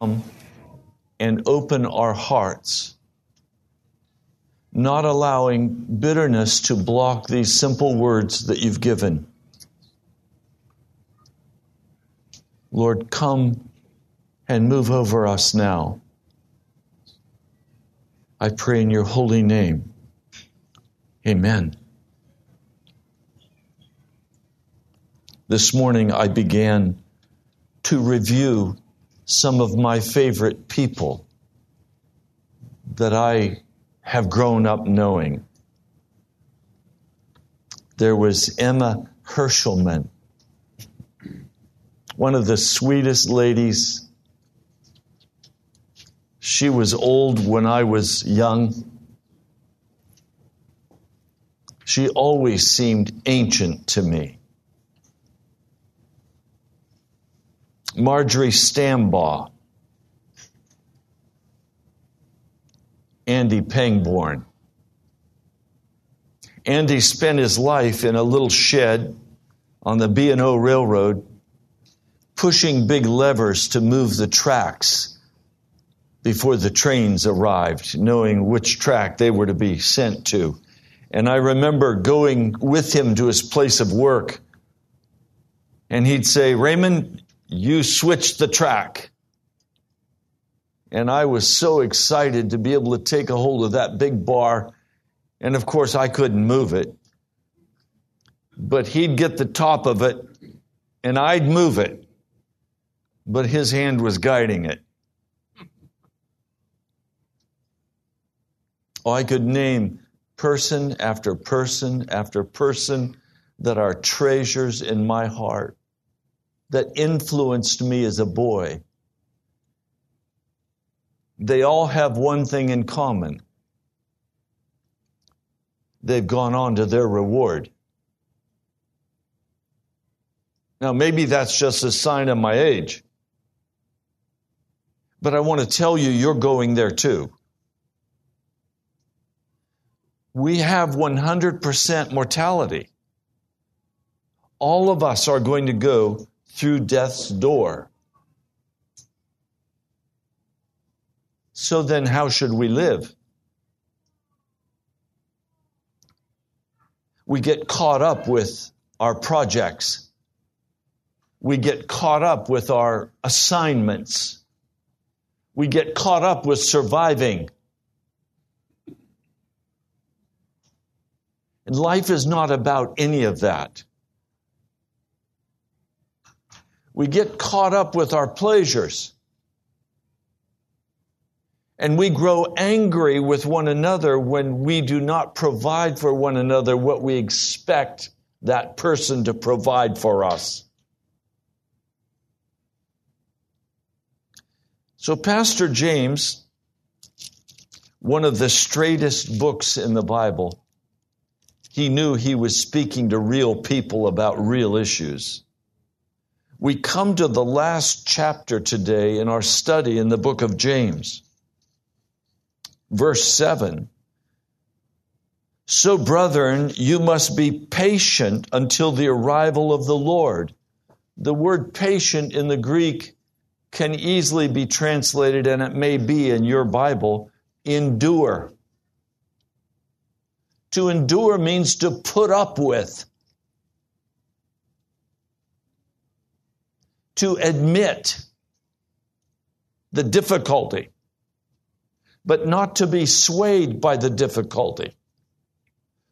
come and open our hearts, not allowing bitterness to block these simple words that you've given. Lord, come and move over us now. I pray in your holy name. Amen. This morning I began to review some of my favorite people that I have grown up knowing. There was Emma Hershelman, one of the sweetest ladies. She was old when I was young. She always seemed ancient to me. Marjorie Stambaugh, Andy Pangborn. Andy spent his life in a little shed on the B&O Railroad pushing big levers to move the tracks before the trains arrived, knowing which track they were to be sent to. And I remember going with him to his place of work. And he'd say, Raymond, you switched the track. And I was so excited to be able to take a hold of that big bar. And of course, I couldn't move it. But he'd get the top of it, and I'd move it. But his hand was guiding it. Oh, I could name person after person after person that are treasures in my heart that influenced me as a boy. They all have one thing in common. They've gone on to their reward. Now, maybe that's just a sign of my age. But I want to tell you, you're going there too. We have 100% mortality. All of us are going to go through death's door. So then, how should we live? We get caught up with our projects. We get caught up with our assignments. We get caught up with surviving. And life is not about any of that. We get caught up with our pleasures. And we grow angry with one another when we do not provide for one another what we expect that person to provide for us. So, Pastor James, one of the straightest books in the Bible, he knew he was speaking to real people about real issues. We come to the last chapter today in our study in the book of James. Verse 7. So, brethren, you must be patient until the arrival of the Lord. The word patient in the Greek can easily be translated, and it may be in your Bible, endure. To endure means to put up with. To admit the difficulty, but not to be swayed by the difficulty,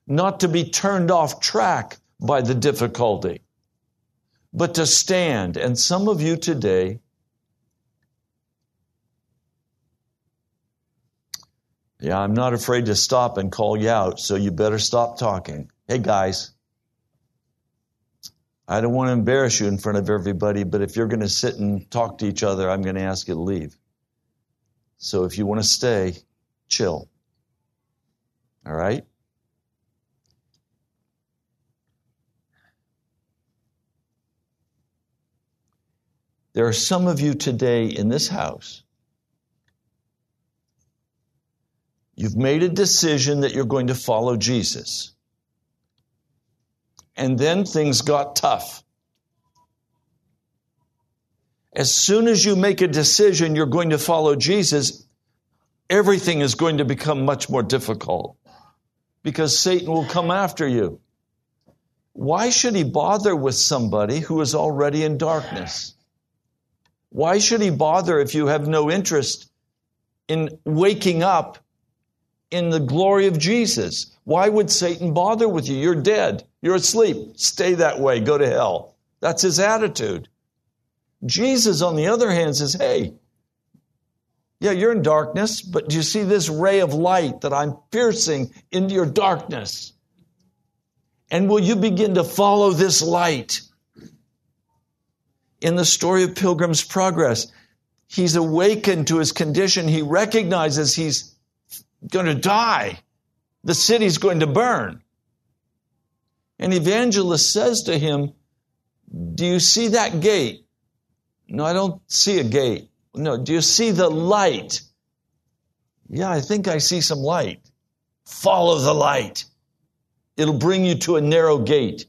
not to be turned off track by the difficulty, but to stand. And some of you today, yeah, I'm not afraid to stop and call you out, so you better stop talking. Hey, guys. I don't want to embarrass you in front of everybody, but if you're going to sit and talk to each other, I'm going to ask you to leave. So if you want to stay, chill. All right? There are some of you today in this house. You've made a decision that you're going to follow Jesus. And then things got tough. As soon as you make a decision you're going to follow Jesus, everything is going to become much more difficult because Satan will come after you. Why should he bother with somebody who is already in darkness? Why should he bother if you have no interest in waking up in the glory of Jesus? Why would Satan bother with you? You're dead. You're asleep. Stay that way. Go to hell. That's his attitude. Jesus, on the other hand, says, Hey, yeah, you're in darkness, but do you see this ray of light that I'm piercing into your darkness? And will you begin to follow this light? In the story of Pilgrim's Progress, he's awakened to his condition. He recognizes he's going to die. The city's going to burn. And evangelist says to him, Do you see that gate? No, I don't see a gate. No, do you see the light? Yeah, I think I see some light. Follow the light. It'll bring you to a narrow gate.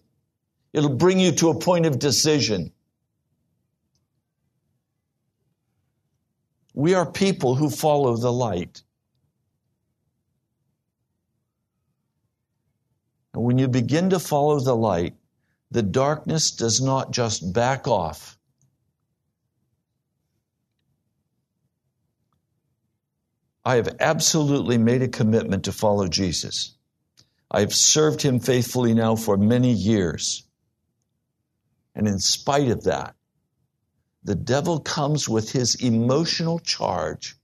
It'll bring you to a point of decision. We are people who follow the light. And when you begin to follow the light, the darkness does not just back off I have absolutely made a commitment to follow Jesus. I have served him faithfully now for many years. And in spite of that, the devil comes with his emotional charge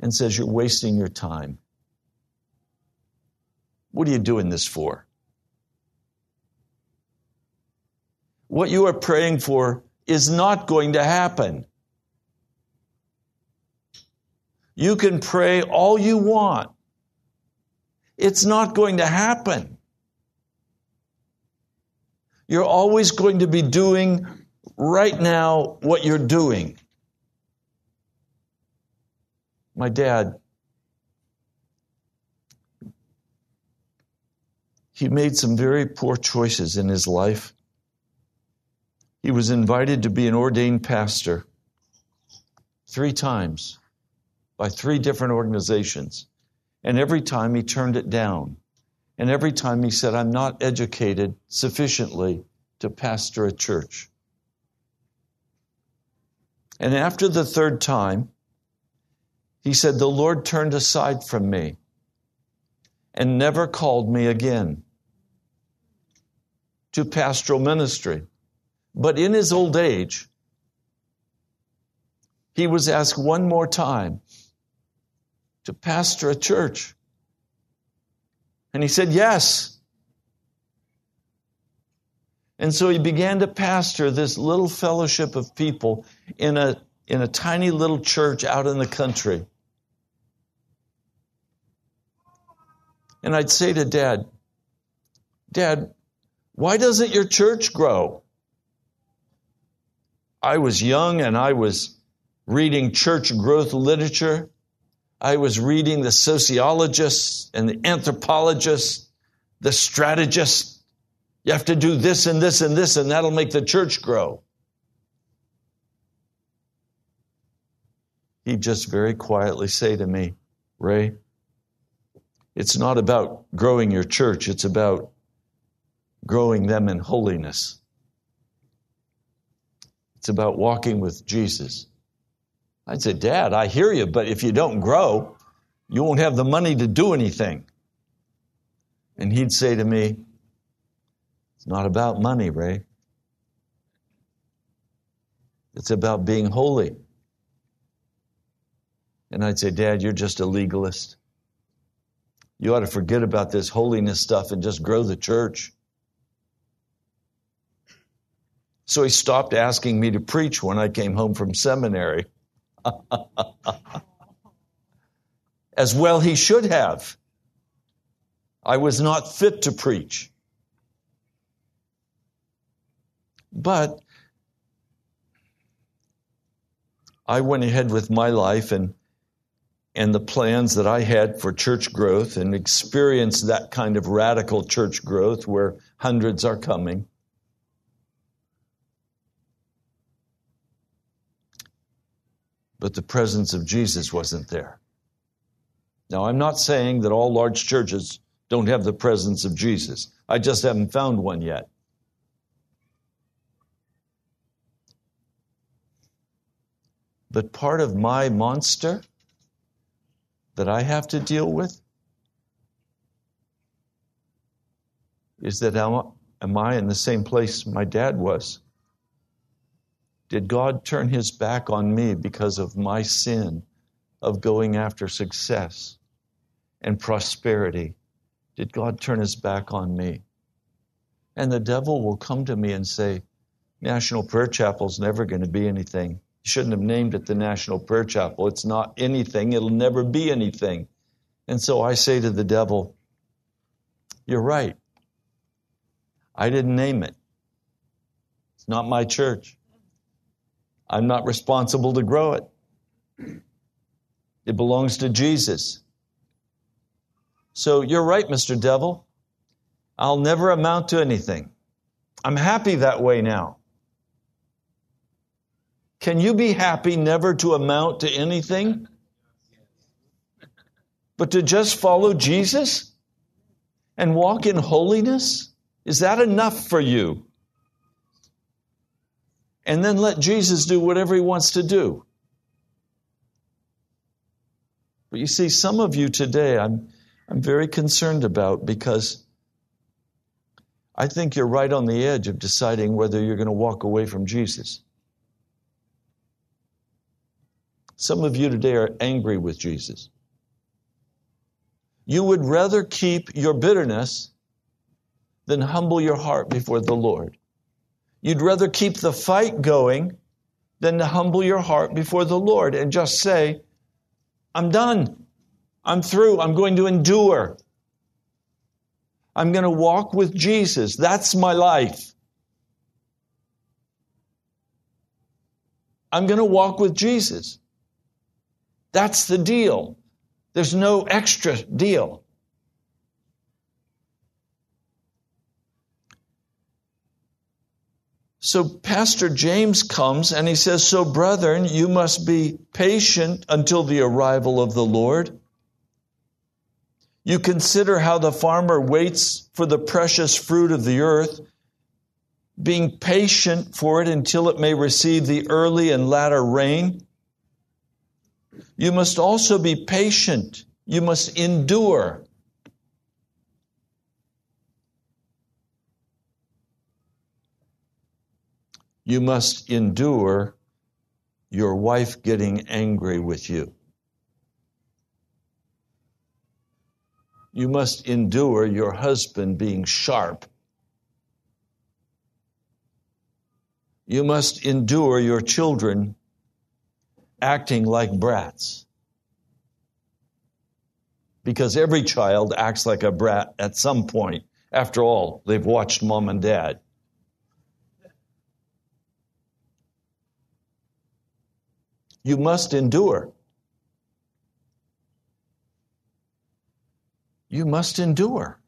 and says, You're wasting your time. What are you doing this for? What you are praying for is not going to happen. You can pray all you want. It's not going to happen. You're always going to be doing right now what you're doing. My dad, he made some very poor choices in his life. He was invited to be an ordained pastor three times by three different organizations. And every time he turned it down. And every time he said, I'm not educated sufficiently to pastor a church. And after the third time, he said, The Lord turned aside from me and never called me again to pastoral ministry. But in his old age, he was asked one more time to pastor a church? And he said, Yes. And so he began to pastor this little fellowship of people in a, in a tiny little church out in the country. And I'd say to dad, Dad, why doesn't your church grow? I was young and I was reading church growth literature. I was reading the sociologists and the anthropologists, the strategists. You have to do this and this and this, and that'll make the church grow. He'd just very quietly say to me, Ray, it's not about growing your church, it's about growing them in holiness. It's about walking with Jesus. I'd say, Dad, I hear you, but if you don't grow, you won't have the money to do anything. And he'd say to me, It's not about money, Ray. It's about being holy. And I'd say, Dad, you're just a legalist. You ought to forget about this holiness stuff and just grow the church. So he stopped asking me to preach when I came home from seminary. As well, he should have. I was not fit to preach. But I went ahead with my life and and the plans that I had for church growth and experienced that kind of radical church growth where hundreds are coming. But the presence of Jesus wasn't there. Now, I'm not saying that all large churches don't have the presence of Jesus. I just haven't found one yet. But part of my monster that I have to deal with is that am I in the same place my dad was? Did God turn his back on me because of my sin of going after success and prosperity? Did God turn his back on me? And the devil will come to me and say, National Prayer Chapel is never going to be anything. You shouldn't have named it the National Prayer Chapel. It's not anything, it'll never be anything. And so I say to the devil, You're right. I didn't name it. It's not my church. I'm not responsible to grow it. It belongs to Jesus. So you're right, Mr. Devil. I'll never amount to anything. I'm happy that way now. Can you be happy never to amount to anything? But to just follow Jesus and walk in holiness? Is that enough for you? And then let Jesus do whatever he wants to do. But you see, some of you today, I'm, I'm very concerned about because I think you're right on the edge of deciding whether you're going to walk away from Jesus. Some of you today are angry with Jesus. You would rather keep your bitterness than humble your heart before the Lord. You'd rather keep the fight going than to humble your heart before the Lord and just say, I'm done. I'm through. I'm going to endure. I'm going to walk with Jesus. That's my life. I'm going to walk with Jesus. That's the deal. There's no extra deal. So Pastor James comes and he says, So, brethren, you must be patient until the arrival of the Lord. You consider how the farmer waits for the precious fruit of the earth, being patient for it until it may receive the early and latter rain. You must also be patient. You must endure. You must endure your wife getting angry with you. You must endure your husband being sharp. You must endure your children acting like brats. Because every child acts like a brat at some point. After all, they've watched mom and dad. You must endure. You must endure.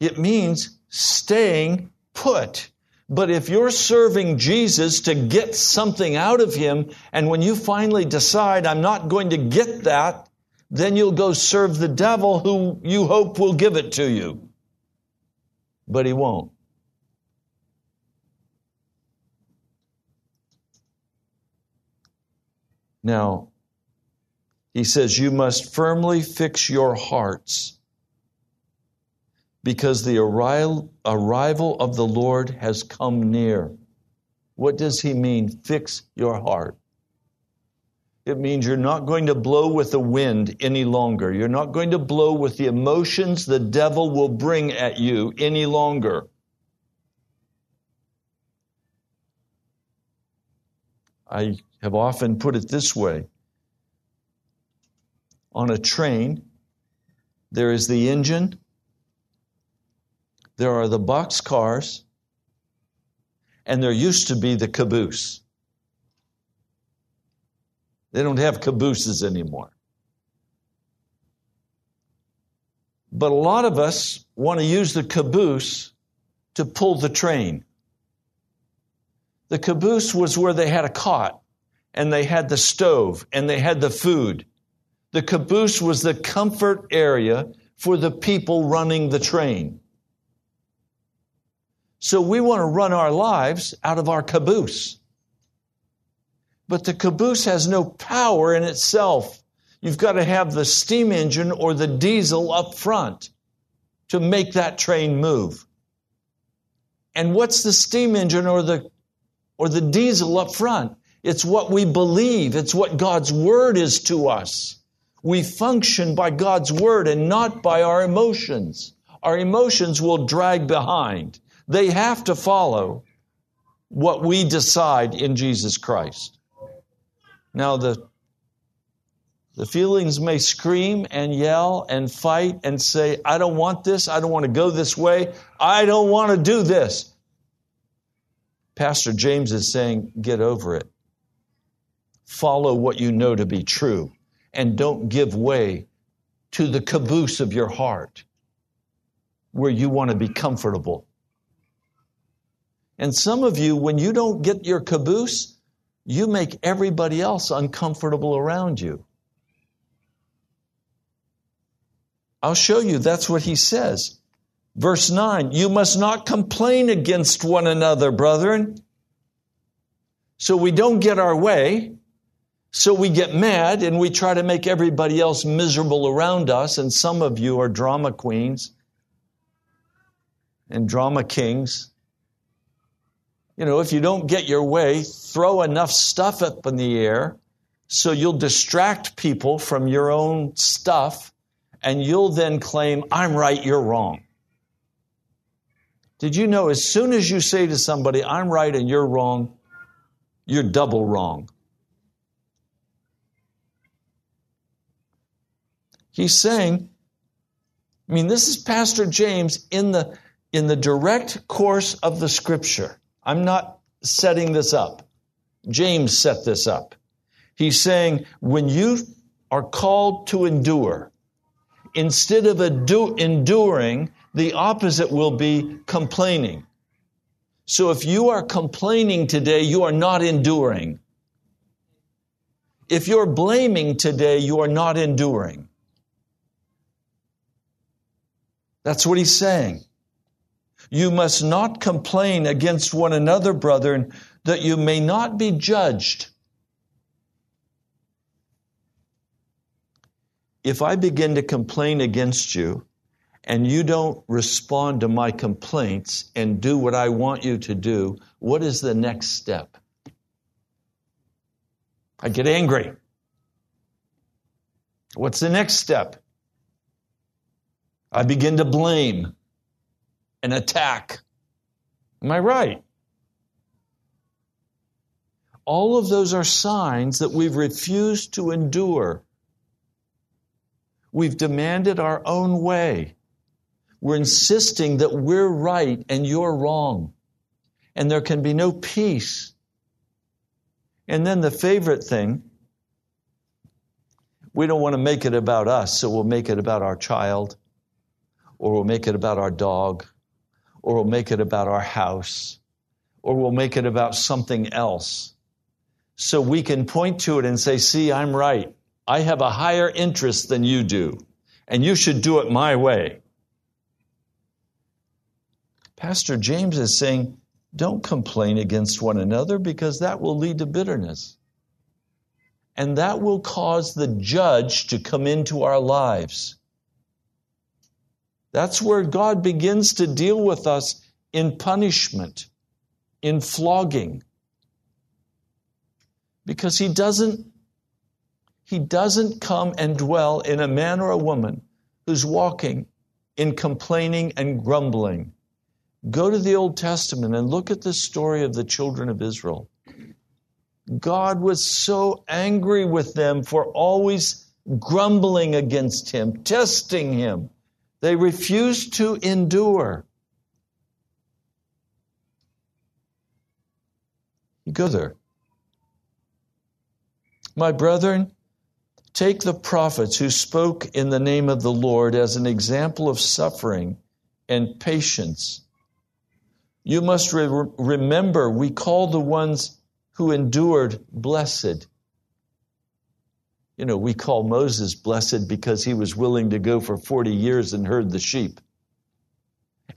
It means staying put. But if you're serving Jesus to get something out of Him, and when you finally decide, I'm not going to get that, then you'll go serve the devil who you hope will give it to you. But He won't. Now, He says, You must firmly fix your hearts because the arrival of the Lord has come near. What does he mean? Fix your heart. It means you're not going to blow with the wind any longer. You're not going to blow with the emotions the devil will bring at you any longer. I have often put it this way on a train, there is the engine there are the box cars, and there used to be the caboose. They don't have cabooses anymore. But a lot of us want to use the caboose to pull the train. The caboose was where they had a cot and they had the stove and they had the food. The caboose was the comfort area for the people running the train. So we want to run our lives out of our caboose. But the caboose has no power in itself. You've got to have the steam engine or the diesel up front to make that train move. And what's the steam engine or the or the diesel up front? It's what we believe. It's what God's word is to us. We function by God's word and not by our emotions. Our emotions will drag behind. They have to follow what we decide in Jesus Christ. Now, the, the feelings may scream and yell and fight and say, I don't want this. I don't want to go this way. I don't want to do this. Pastor James is saying, get over it. Follow what you know to be true and don't give way to the caboose of your heart where you want to be comfortable. And some of you, when you don't get your caboose, you make everybody else uncomfortable around you. I'll show you that's what he says. Verse 9, you must not complain against one another, brethren. So we don't get our way. So we get mad and we try to make everybody else miserable around us. And some of you are drama queens and drama kings. You know, if you don't get your way, throw enough stuff up in the air so you'll distract people from your own stuff and you'll then claim, I'm right, you're wrong. Did you know as soon as you say to somebody, I'm right and you're wrong, you're double wrong? He's saying, I mean, this is Pastor James in the, in the direct course of the scripture. I'm not setting this up. James set this up. He's saying, when you are called to endure, instead of enduring, the opposite will be complaining. So if you are complaining today, you are not enduring. If you're blaming today, you are not enduring. That's what he's saying. You must not complain against one another, brethren, that you may not be judged. If I begin to complain against you and you don't respond to my complaints and do what I want you to do, what is the next step? I get angry. What's the next step? I begin to blame and attack. Am I right? All of those are signs that we've refused to endure. We've demanded our own way. We're insisting that we're right and you're wrong. And there can be no peace. And then the favorite thing, we don't want to make it about us, so we'll make it about our child or we'll make it about our dog, or we'll make it about our house, or we'll make it about something else. So we can point to it and say, see, I'm right. I have a higher interest than you do, and you should do it my way. Pastor James is saying, don't complain against one another because that will lead to bitterness. And that will cause the judge to come into our lives. That's where God begins to deal with us in punishment, in flogging. Because he doesn't he doesn't come and dwell in a man or a woman who's walking in complaining and grumbling. Go to the Old Testament and look at the story of the children of Israel. God was so angry with them for always grumbling against him, testing him, they refused to endure. You go there. My brethren, take the prophets who spoke in the name of the Lord as an example of suffering and patience. You must re- remember we call the ones who endured blessed. You know, we call Moses blessed because he was willing to go for 40 years and herd the sheep.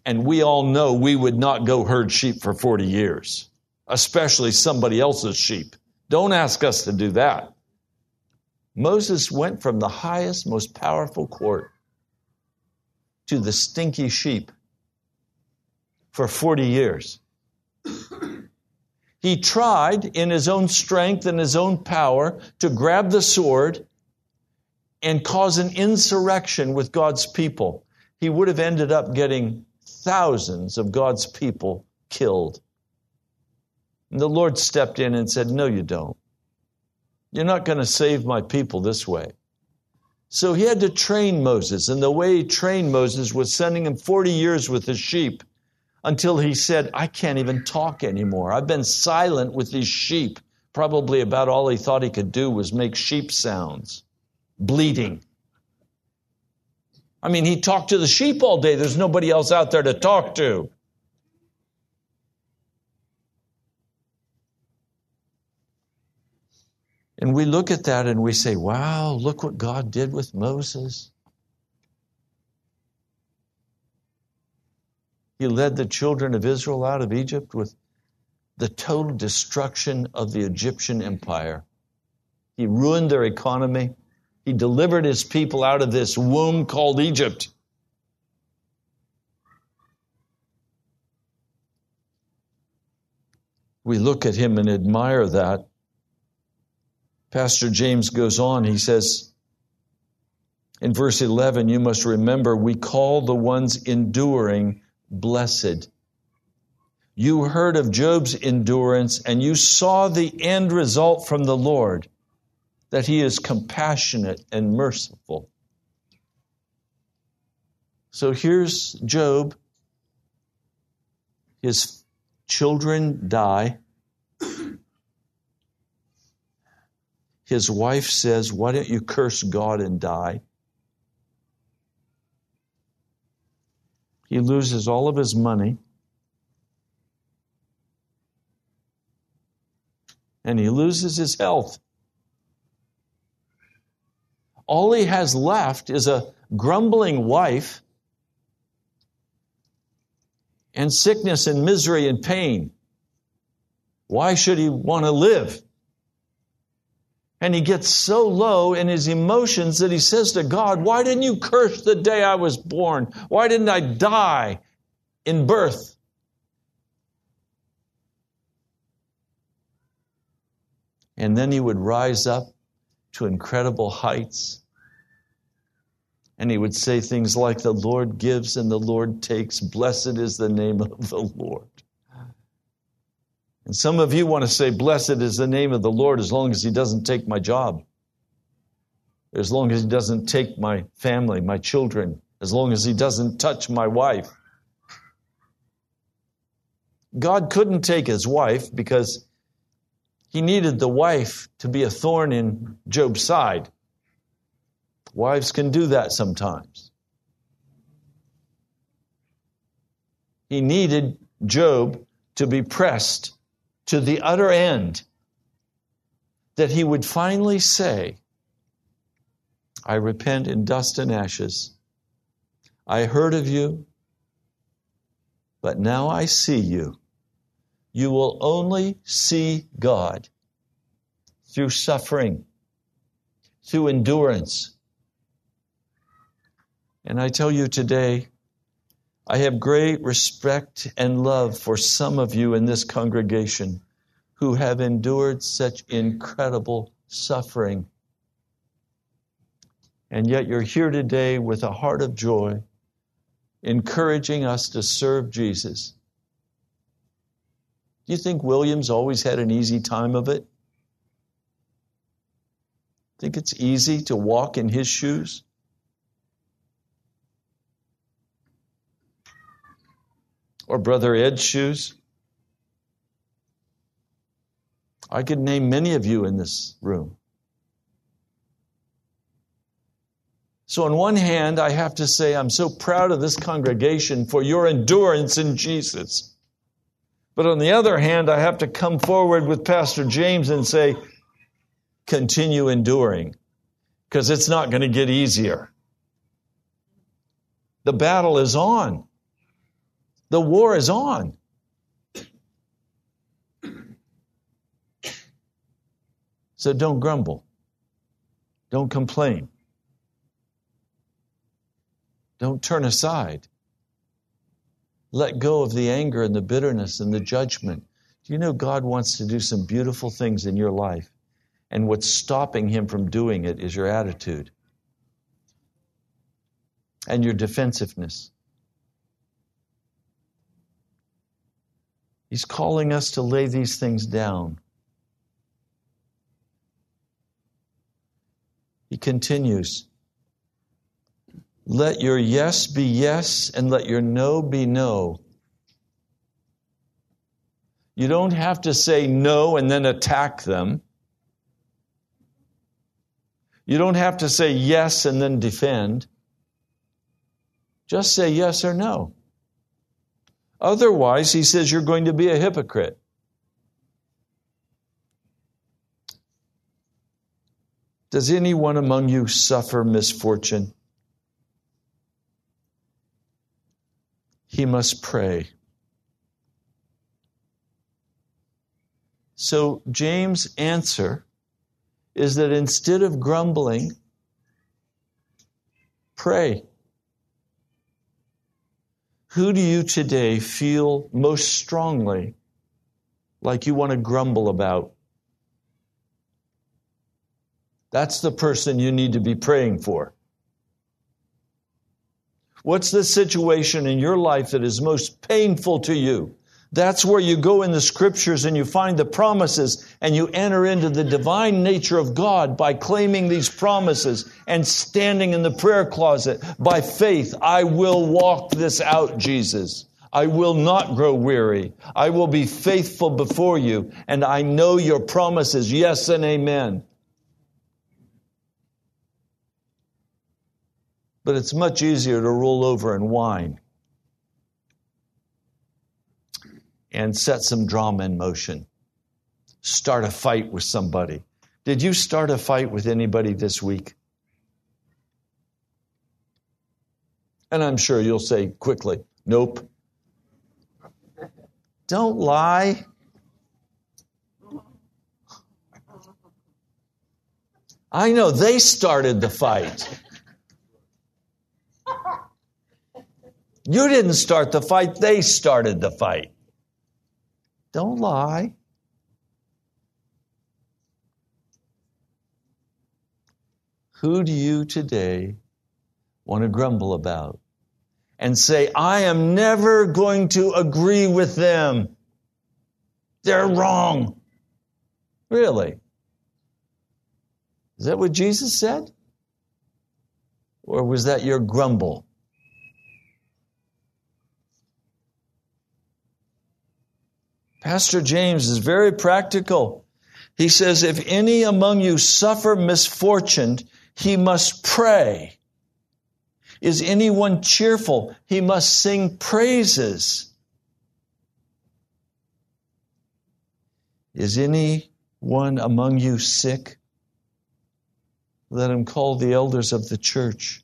And we all know we would not go herd sheep for 40 years, especially somebody else's sheep. Don't ask us to do that. Moses went from the highest, most powerful court to the stinky sheep for 40 years. He tried in his own strength and his own power to grab the sword and cause an insurrection with God's people. He would have ended up getting thousands of God's people killed. And the Lord stepped in and said, No, you don't. You're not going to save my people this way. So he had to train Moses, and the way he trained Moses was sending him 40 years with his sheep until he said, I can't even talk anymore. I've been silent with these sheep. Probably about all he thought he could do was make sheep sounds, bleating. I mean, he talked to the sheep all day. There's nobody else out there to talk to. And we look at that and we say, wow, look what God did with Moses. He led the children of Israel out of Egypt with the total destruction of the Egyptian empire. He ruined their economy. He delivered his people out of this womb called Egypt. We look at him and admire that. Pastor James goes on, he says in verse 11, you must remember we call the ones enduring blessed. You heard of Job's endurance and you saw the end result from the Lord, that he is compassionate and merciful. So here's Job. His children die. His wife says, Why don't you curse God and die? He loses all of his money. And he loses his health. All he has left is a grumbling wife and sickness and misery and pain. Why should he want to live? And he gets so low in his emotions that he says to God, Why didn't you curse the day I was born? Why didn't I die in birth? And then he would rise up to incredible heights. And he would say things like, The Lord gives and the Lord takes. Blessed is the name of the Lord. And some of you want to say, Blessed is the name of the Lord as long as He doesn't take my job, as long as He doesn't take my family, my children, as long as He doesn't touch my wife. God couldn't take His wife because He needed the wife to be a thorn in Job's side. Wives can do that sometimes. He needed Job to be pressed to the utter end that he would finally say, I repent in dust and ashes. I heard of you, but now I see you. You will only see God through suffering, through endurance. And I tell you today, I have great respect and love for some of you in this congregation who have endured such incredible suffering. And yet you're here today with a heart of joy, encouraging us to serve Jesus. Do you think Williams always had an easy time of it? Think it's easy to walk in his shoes? Or Brother Ed's shoes. I could name many of you in this room. So, on one hand, I have to say I'm so proud of this congregation for your endurance in Jesus. But on the other hand, I have to come forward with Pastor James and say, continue enduring. because it's not going to get easier. The battle is on. The war is on. So don't grumble. Don't complain. Don't turn aside. Let go of the anger and the bitterness and the judgment. Do you know God wants to do some beautiful things in your life? And what's stopping Him from doing it is your attitude and your defensiveness. He's calling us to lay these things down. He continues Let your yes be yes, and let your no be no. You don't have to say no and then attack them. You don't have to say yes and then defend. Just say yes or no. Otherwise, he says you're going to be a hypocrite. Does anyone among you suffer misfortune? He must pray. So, James' answer is that instead of grumbling, pray. Who do you today feel most strongly like you want to grumble about? That's the person you need to be praying for. What's the situation in your life that is most painful to you? That's where you go in the scriptures and you find the promises and you enter into the divine nature of God by claiming these promises and standing in the prayer closet by faith. I will walk this out, Jesus. I will not grow weary. I will be faithful before you and I know your promises. Yes and amen. But it's much easier to roll over and whine and set some drama in motion. Start a fight with somebody. Did you start a fight with anybody this week? And I'm sure you'll say quickly, nope. Don't lie. I know they started the fight. You didn't start the fight, they started the fight. Don't lie. Who do you today want to grumble about? And say, I am never going to agree with them. They're wrong. Really? Is that what Jesus said? Or was that your grumble? Pastor James is very practical. He says, if any among you suffer misfortune, he must pray. Is anyone cheerful? He must sing praises. Is anyone among you sick? Let him call the elders of the church.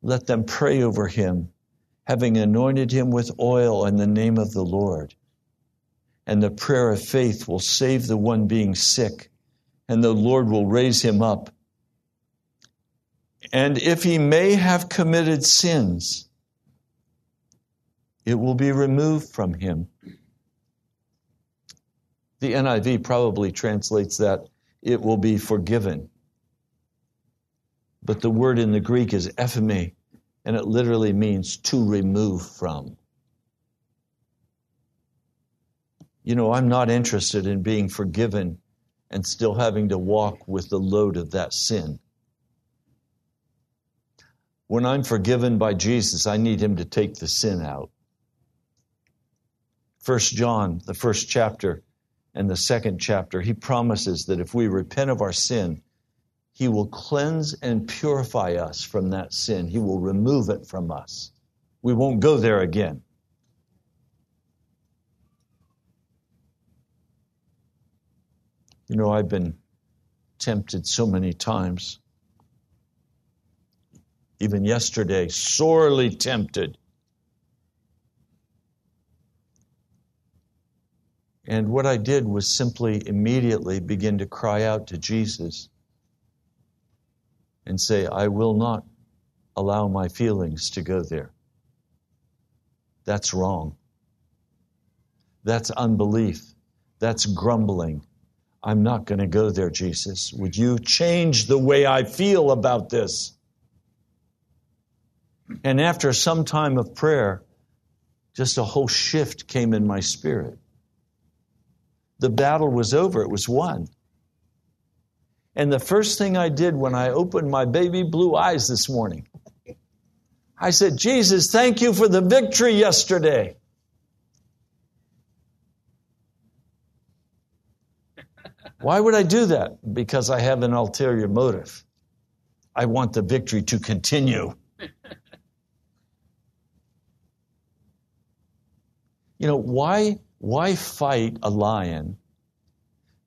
Let them pray over him, having anointed him with oil in the name of the Lord and the prayer of faith will save the one being sick, and the Lord will raise him up. And if he may have committed sins, it will be removed from him. The NIV probably translates that it will be forgiven. But the word in the Greek is aphiemi, and it literally means to remove from. You know, I'm not interested in being forgiven and still having to walk with the load of that sin. When I'm forgiven by Jesus, I need him to take the sin out. First John, the first chapter and the second chapter, he promises that if we repent of our sin, he will cleanse and purify us from that sin. He will remove it from us. We won't go there again. You know, I've been tempted so many times even yesterday, sorely tempted. And what I did was simply immediately begin to cry out to Jesus and say, I will not allow my feelings to go there. That's wrong. That's unbelief. That's grumbling. I'm not going to go there, Jesus. Would you change the way I feel about this? And after some time of prayer, just a whole shift came in my spirit. The battle was over, it was won. And the first thing I did when I opened my baby blue eyes this morning, I said, Jesus, thank you for the victory yesterday. Why would I do that? Because I have an ulterior motive. I want the victory to continue. you know, why, why fight a lion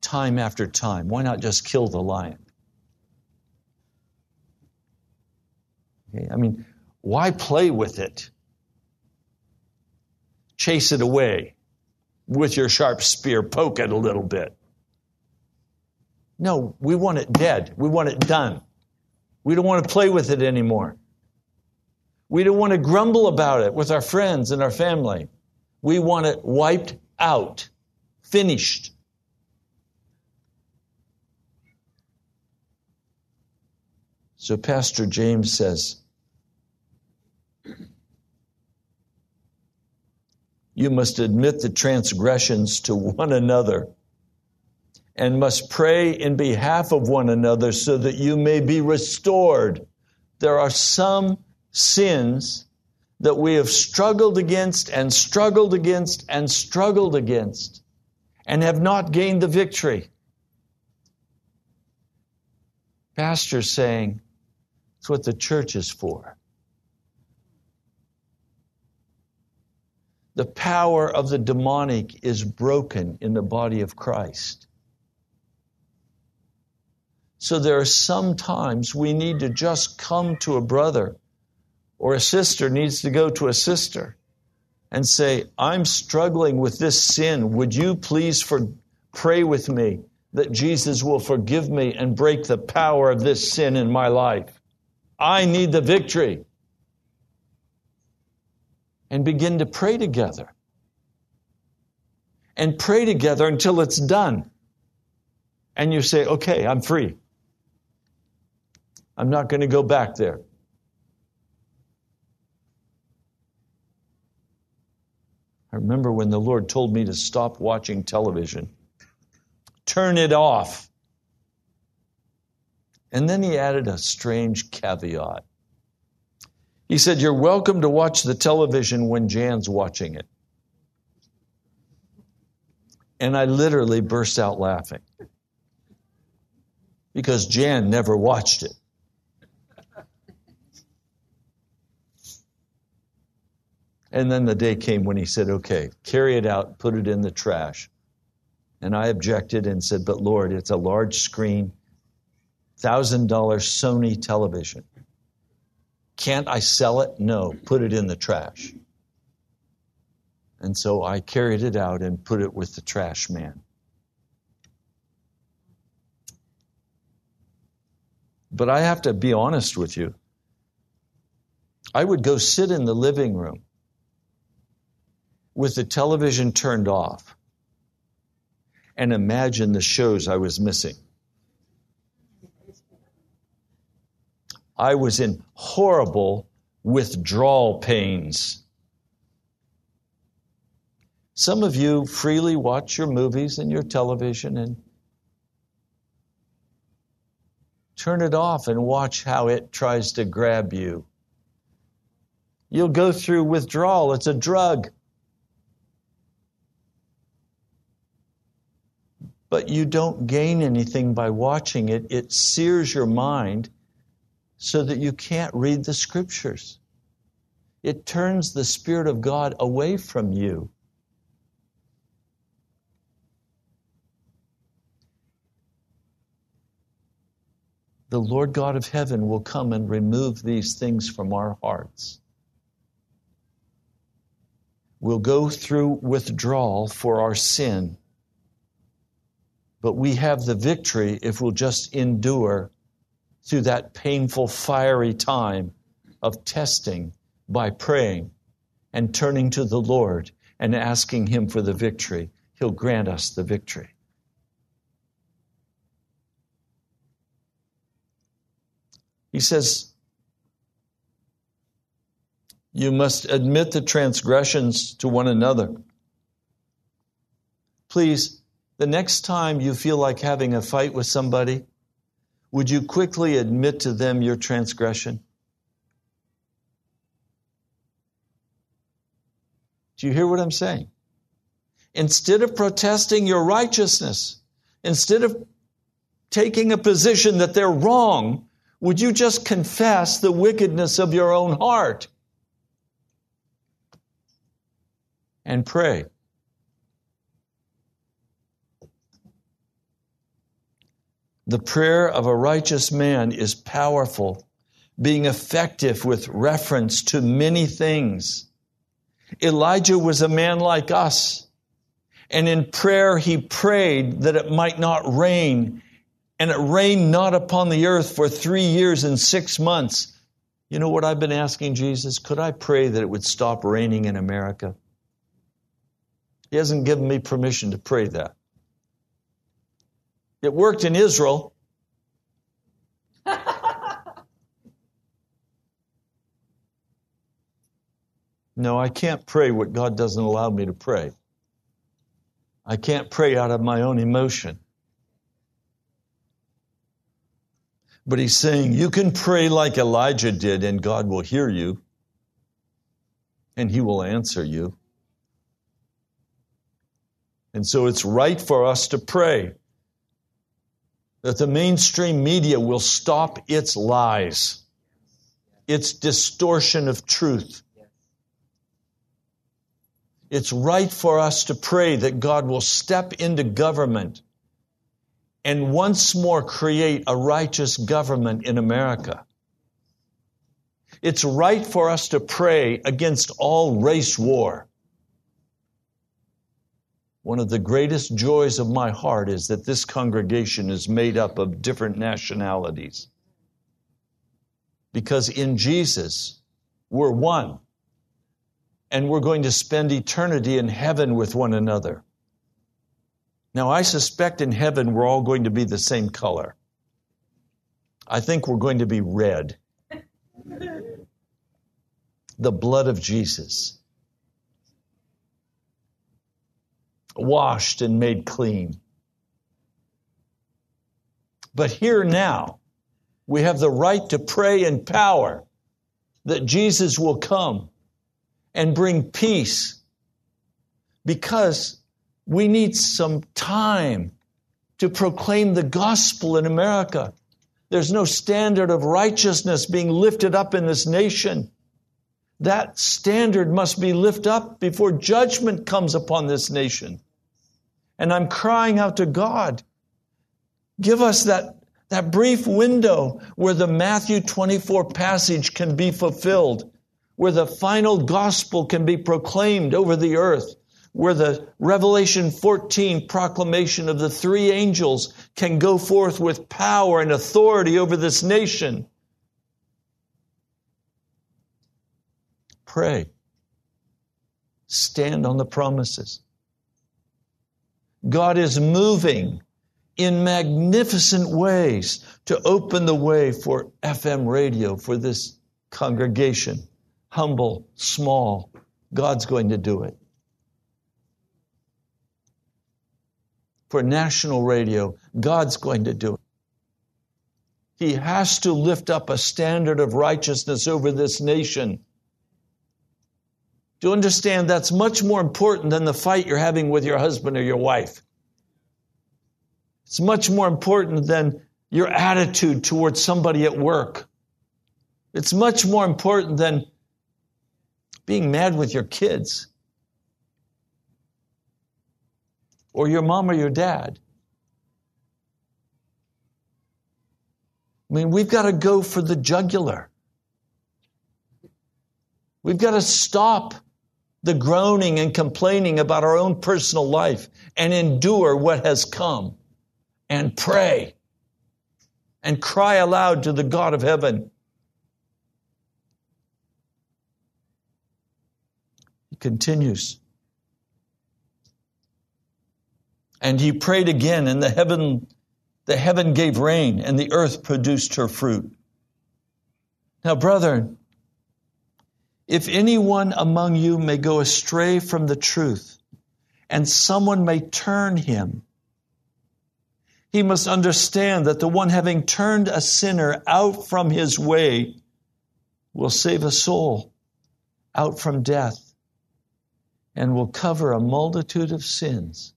time after time? Why not just kill the lion? Okay, I mean, why play with it? Chase it away with your sharp spear, poke it a little bit. No, we want it dead. We want it done. We don't want to play with it anymore. We don't want to grumble about it with our friends and our family. We want it wiped out, finished. So, Pastor James says, You must admit the transgressions to one another and must pray in behalf of one another so that you may be restored. There are some sins that we have struggled against and struggled against and struggled against and have not gained the victory. Pastor's saying it's what the church is for. The power of the demonic is broken in the body of Christ. So there are some times we need to just come to a brother or a sister needs to go to a sister and say, I'm struggling with this sin. Would you please for, pray with me that Jesus will forgive me and break the power of this sin in my life? I need the victory. And begin to pray together. And pray together until it's done. And you say, okay, I'm free. I'm not going to go back there. I remember when the Lord told me to stop watching television, turn it off. And then he added a strange caveat. He said, You're welcome to watch the television when Jan's watching it. And I literally burst out laughing because Jan never watched it. And then the day came when he said, okay, carry it out, put it in the trash. And I objected and said, but Lord, it's a large screen, $1,000 Sony television. Can't I sell it? No, put it in the trash. And so I carried it out and put it with the trash man. But I have to be honest with you. I would go sit in the living room with the television turned off and imagine the shows I was missing. I was in horrible withdrawal pains. Some of you freely watch your movies and your television and turn it off and watch how it tries to grab you. You'll go through withdrawal. It's a drug. But you don't gain anything by watching it. It sears your mind so that you can't read the scriptures. It turns the Spirit of God away from you. the Lord God of heaven will come and remove these things from our hearts. We'll go through withdrawal for our sin, but we have the victory if we'll just endure through that painful, fiery time of testing by praying and turning to the Lord and asking Him for the victory. He'll grant us the victory. He says, You must admit the transgressions to one another. Please, the next time you feel like having a fight with somebody, would you quickly admit to them your transgression? Do you hear what I'm saying? Instead of protesting your righteousness, instead of taking a position that they're wrong, would you just confess the wickedness of your own heart and pray? The prayer of a righteous man is powerful, being effective with reference to many things. Elijah was a man like us. And in prayer, he prayed that it might not rain. And it rained not upon the earth for three years and six months. You know what I've been asking Jesus? Could I pray that it would stop raining in America? He hasn't given me permission to pray that. It worked in Israel. no, I can't pray what God doesn't allow me to pray. I can't pray out of my own emotion. But he's saying you can pray like Elijah did, and God will hear you, and he will answer you. And so it's right for us to pray that the mainstream media will stop its lies, its distortion of truth. It's right for us to pray that God will step into government and once more create a righteous government in America. It's right for us to pray against all race war. One of the greatest joys of my heart is that this congregation is made up of different nationalities. Because in Jesus, we're one. And we're going to spend eternity in heaven with one another. Now, I suspect in heaven we're all going to be the same color. I think we're going to be red. the blood of Jesus. Washed and made clean. But here now, we have the right to pray in power that Jesus will come and bring peace because we need some time to proclaim the gospel in America. There's no standard of righteousness being lifted up in this nation. That standard must be lifted up before judgment comes upon this nation. And I'm crying out to God. Give us that, that brief window where the Matthew 24 passage can be fulfilled, where the final gospel can be proclaimed over the earth, where the Revelation 14 proclamation of the three angels can go forth with power and authority over this nation. Pray. Stand on the promises. God is moving in magnificent ways to open the way for FM radio for this congregation. Humble, small. God's going to do it. For national radio, God's going to do it. He has to lift up a standard of righteousness over this nation. You understand that's much more important than the fight you're having with your husband or your wife? It's much more important than your attitude towards somebody at work. It's much more important than being mad with your kids or your mom or your dad. I mean, we've got to go for the jugular. We've got to stop the groaning and complaining about our own personal life and endure what has come and pray and cry aloud to the God of heaven. He continues. And he prayed again, and the heaven, the heaven gave rain, and the earth produced her fruit. Now, brethren, if anyone among you may go astray from the truth, and someone may turn him, he must understand that the one having turned a sinner out from his way will save a soul out from death and will cover a multitude of sins.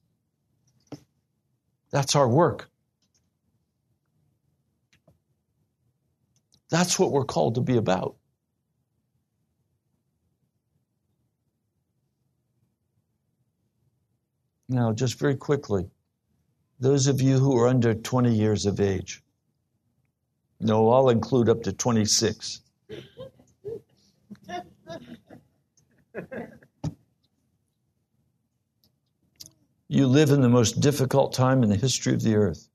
That's our work. That's what we're called to be about. Now, just very quickly, those of you who are under 20 years of age, no, I'll include up to 26. You live in the most difficult time in the history of the earth.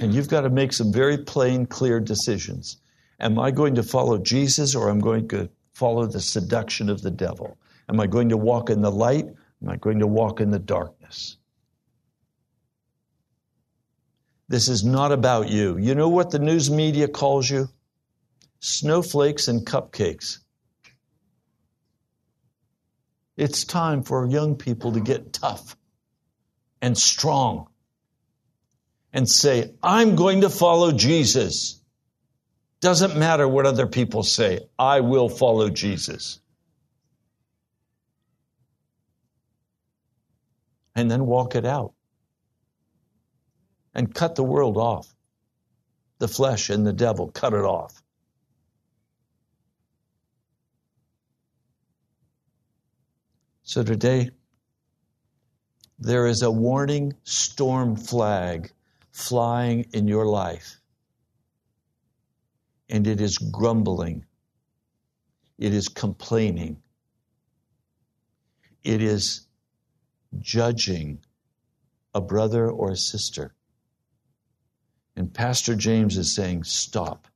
And you've got to make some very plain, clear decisions. Am I going to follow Jesus or am I going to follow the seduction of the devil? Am I going to walk in the light? Am I going to walk in the darkness? This is not about you. You know what the news media calls you? Snowflakes and cupcakes. It's time for young people to get tough and strong and say, I'm going to follow Jesus. Doesn't matter what other people say, I will follow Jesus. And then walk it out. And cut the world off. The flesh and the devil, cut it off. So today, there is a warning storm flag flying in your life. And it is grumbling. It is complaining. It is judging a brother or a sister. And Pastor James is saying, stop.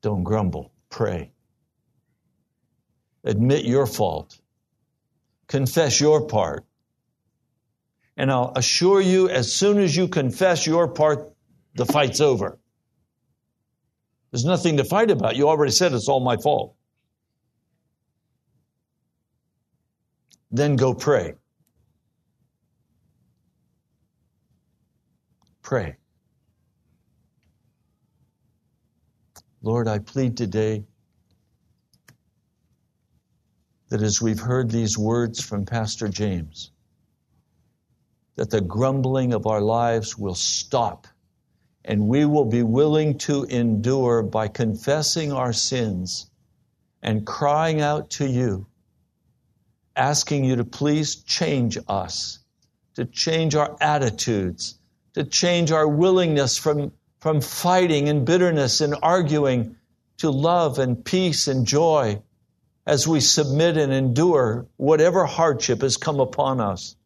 Don't grumble. Pray. Admit your fault. Confess your part. And I'll assure you, as soon as you confess your part, the fight's over. There's nothing to fight about. You already said it's all my fault. Then go pray. Pray. Lord, I plead today that as we've heard these words from Pastor James, that the grumbling of our lives will stop and we will be willing to endure by confessing our sins and crying out to you asking you to please change us, to change our attitudes, to change our willingness from, from fighting and bitterness and arguing to love and peace and joy as we submit and endure whatever hardship has come upon us.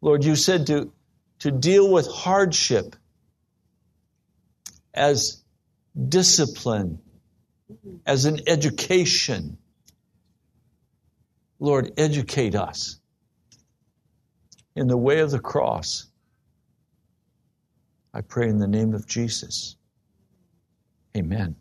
Lord, you said to, to deal with hardship as discipline, as an education, Lord, educate us in the way of the cross. I pray in the name of Jesus. Amen.